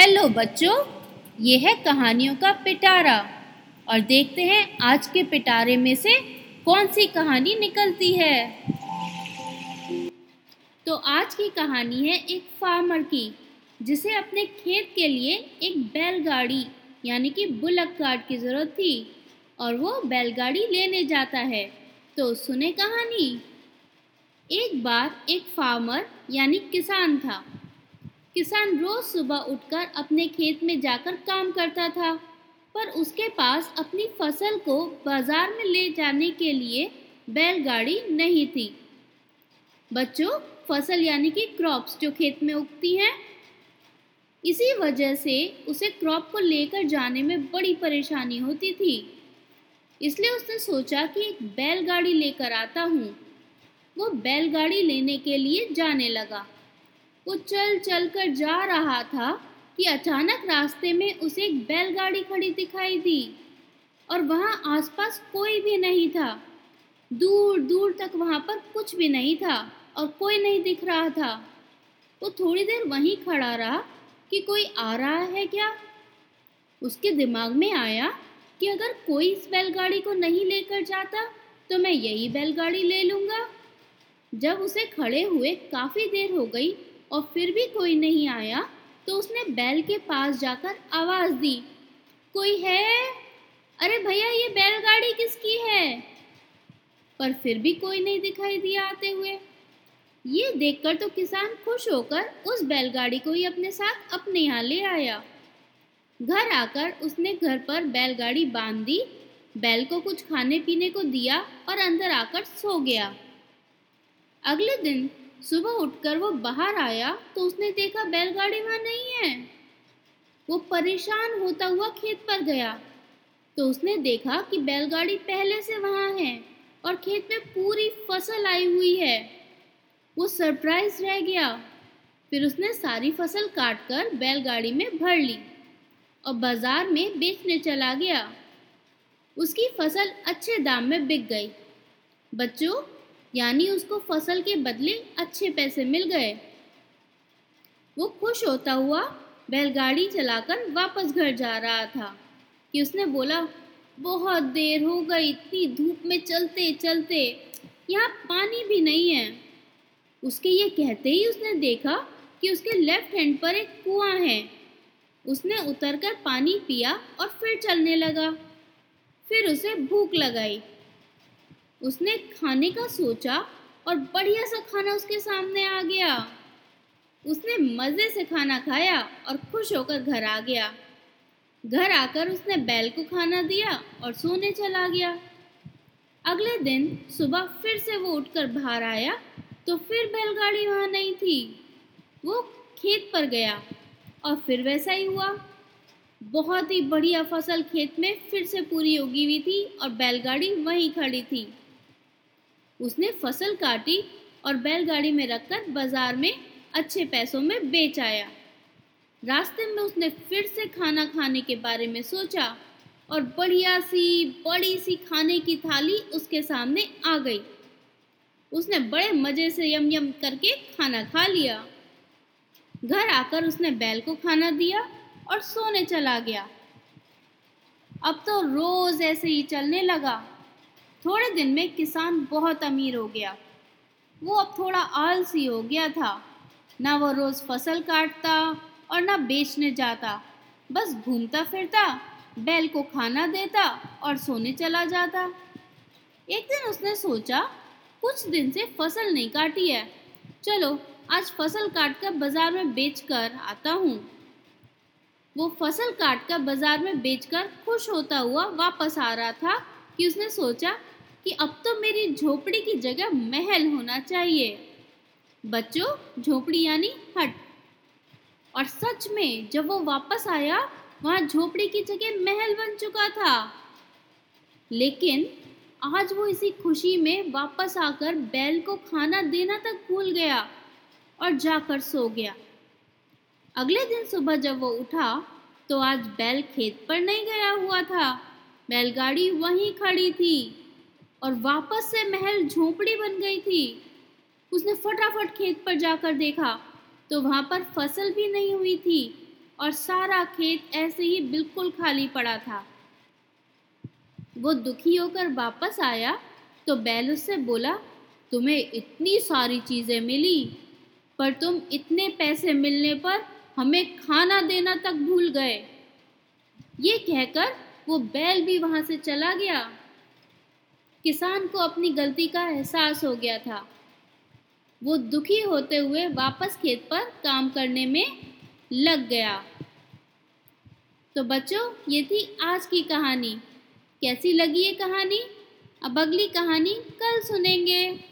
Hello बच्चों, ये है कहानियों का पिटारा। और देखते हैं आज के पिटारे में से कौन सी कहानी निकलती है। तो आज की कहानी है एक फार्मर की, जिसे अपने खेत के लिए एक बैलगाड़ी, यानी कि बुलक कार्ड की ज़रूरत थी, और वो बैलगाड़ी लेने जाता है। तो सुने कहानी? एक बार एक फार्मर, यानी किसान था किसान रोज सुबह उठकर अपने खेत में जाकर काम करता था, पर उसके पास अपनी फ़सल को बाज़ार में ले जाने के लिए बैलगाड़ी नहीं थी। बच्चों, फ़सल यानी कि क्रॉप्स जो खेत में उगती हैं, इसी वजह से उसे क्रॉप को लेकर जाने में बड़ी परेशानी होती थी। इसलिए उसने सोचा कि एक बैलगाड़ी लेकर आता हूँ। वो बैलगाड़ी लेने के लिए जाने लगा। वो चल चल कर जा रहा था कि अचानक रास्ते में उसे एक बैलगाड़ी खड़ी दिखाई दी और वहाँ आसपास कोई भी नहीं था। दूर दूर तक वहाँ पर कुछ भी नहीं था और कोई नहीं दिख रहा था। वो थोड़ी देर वहीं खड़ा रहा कि कोई आ रहा है क्या? उसके दिमाग में आया कि अगर कोई इस बैलगाड़ी को नहीं लेकर जाता तो मैं यही बैलगाड़ी ले लूँगा। जब उसे खड़े हुए काफ़ी देर हो गई और फिर भी कोई नहीं आया तो उसने बैल के पास जाकर आवाज़ दी, कोई है? अरे भैया, ये बैलगाड़ी किसकी है? पर फिर भी कोई नहीं दिखाई दिया आते हुए। ये देखकर तो किसान खुश होकर उस बैलगाड़ी को ही अपने साथ अपने यहाँ ले आया। घर आकर उसने घर पर बैलगाड़ी बाँध दी बैल को कुछ खाने पीने को दिया और अंदर आकर सो गया। अगले दिन सुबह उठकर वो बाहर आया तो उसने देखा बैलगाड़ी वहाँ नहीं है। वो परेशान होता हुआ खेत पर गया तो उसने देखा कि बैलगाड़ी पहले से वहाँ है और खेत में पूरी फ़सल आई हुई है। वो सरप्राइज़ रह गया। फिर उसने सारी फ़सल काट कर बैलगाड़ी में भर ली और बाज़ार में बेचने चला गया। उसकी फ़सल अच्छे दाम में बिक गई। बच्चों यानी उसको फ़सल के बदले अच्छे पैसे मिल गए। वो खुश होता हुआ बैलगाड़ी चलाकर वापस घर जा रहा था कि उसने बोला, बहुत देर हो गई, इतनी धूप में चलते चलते, यहाँ पानी भी नहीं है। उसके ये कहते ही उसने देखा कि उसके लेफ़्ट हैंड पर एक कुआँ है। उसने उतरकर पानी पिया और फिर चलने लगा। फिर उसे भूख लगाई। उसने खाने का सोचा और बढ़िया सा खाना उसके सामने आ गया। उसने मज़े से खाना खाया और खुश होकर घर आ गया। घर आकर उसने बैल को खाना दिया और सोने चला गया। अगले दिन सुबह फिर से वो उठकर बाहर आया तो फिर बैलगाड़ी वहाँ नहीं थी। वो खेत पर गया और फिर वैसा ही हुआ। बहुत ही बढ़िया फ़सल खेत में फिर से पूरी उगी हुई थी और बैलगाड़ी वहीं खड़ी थी। उसने फ़सल काटी और बैलगाड़ी में रखकर बाज़ार में अच्छे पैसों में बेच आया रास्ते में उसने फिर से खाना खाने के बारे में सोचा और बढ़िया सी, बड़ी सी खाने की थाली उसके सामने आ गई। उसने बड़े मज़े से यम यम करके खाना खा लिया। घर आकर उसने बैल को खाना दिया और सोने चला गया। अब तो रोज़ ऐसे ही चलने लगा। थोड़े दिन में किसान बहुत अमीर हो गया। वो अब थोड़ा आलसी हो गया था। ना वो रोज़ फ़सल काटता और ना बेचने जाता। बस घूमता फिरता, बैल को खाना देता और सोने चला जाता। एक दिन उसने सोचा, कुछ दिन से फ़सल नहीं काटी है। चलो, आज फ़सल काट कर बाज़ार में बेच कर आता हूँ। वो फ़सल काट कर बाज़ार में बेचकर खुश होता हुआ वापस आ रहा था कि उसने सोचा कि अब तो मेरी झोपड़ी की जगह महल होना चाहिए। बच्चों, झोपड़ी यानी हट। और सच में, जब वो वापस आया, वहाँ झोपड़ी की जगह महल बन चुका था। लेकिन, आज वो इसी खुशी में वापस आकर बैल को खाना देना तक भूल गया और जाकर सो गया। अगले दिन सुबह जब वो उठा तो आज बैल खेत पर नहीं गया हुआ था। बैलगाड़ी वहीं खड़ी थी। और वापस से महल झोपड़ी बन गई थी। उसने फटाफट खेत पर जाकर देखा तो वहाँ पर फ़सल भी नहीं हुई थी और सारा खेत ऐसे ही बिल्कुल खाली पड़ा था। वो दुखी होकर वापस आया तो बैल उससे बोला, तुम्हें इतनी सारी चीज़ें मिली, पर तुम इतने पैसे मिलने पर हमें खाना देना तक भूल गए। ये कहकर वो बैल भी वहाँ से चला गया। किसान को अपनी गलती का एहसास हो गया था। वो दुखी होते हुए वापस खेत पर काम करने में लग गया। तो बच्चों, ये थी आज की कहानी। कैसी लगी ये कहानी? अब अगली कहानी कल सुनेंगे।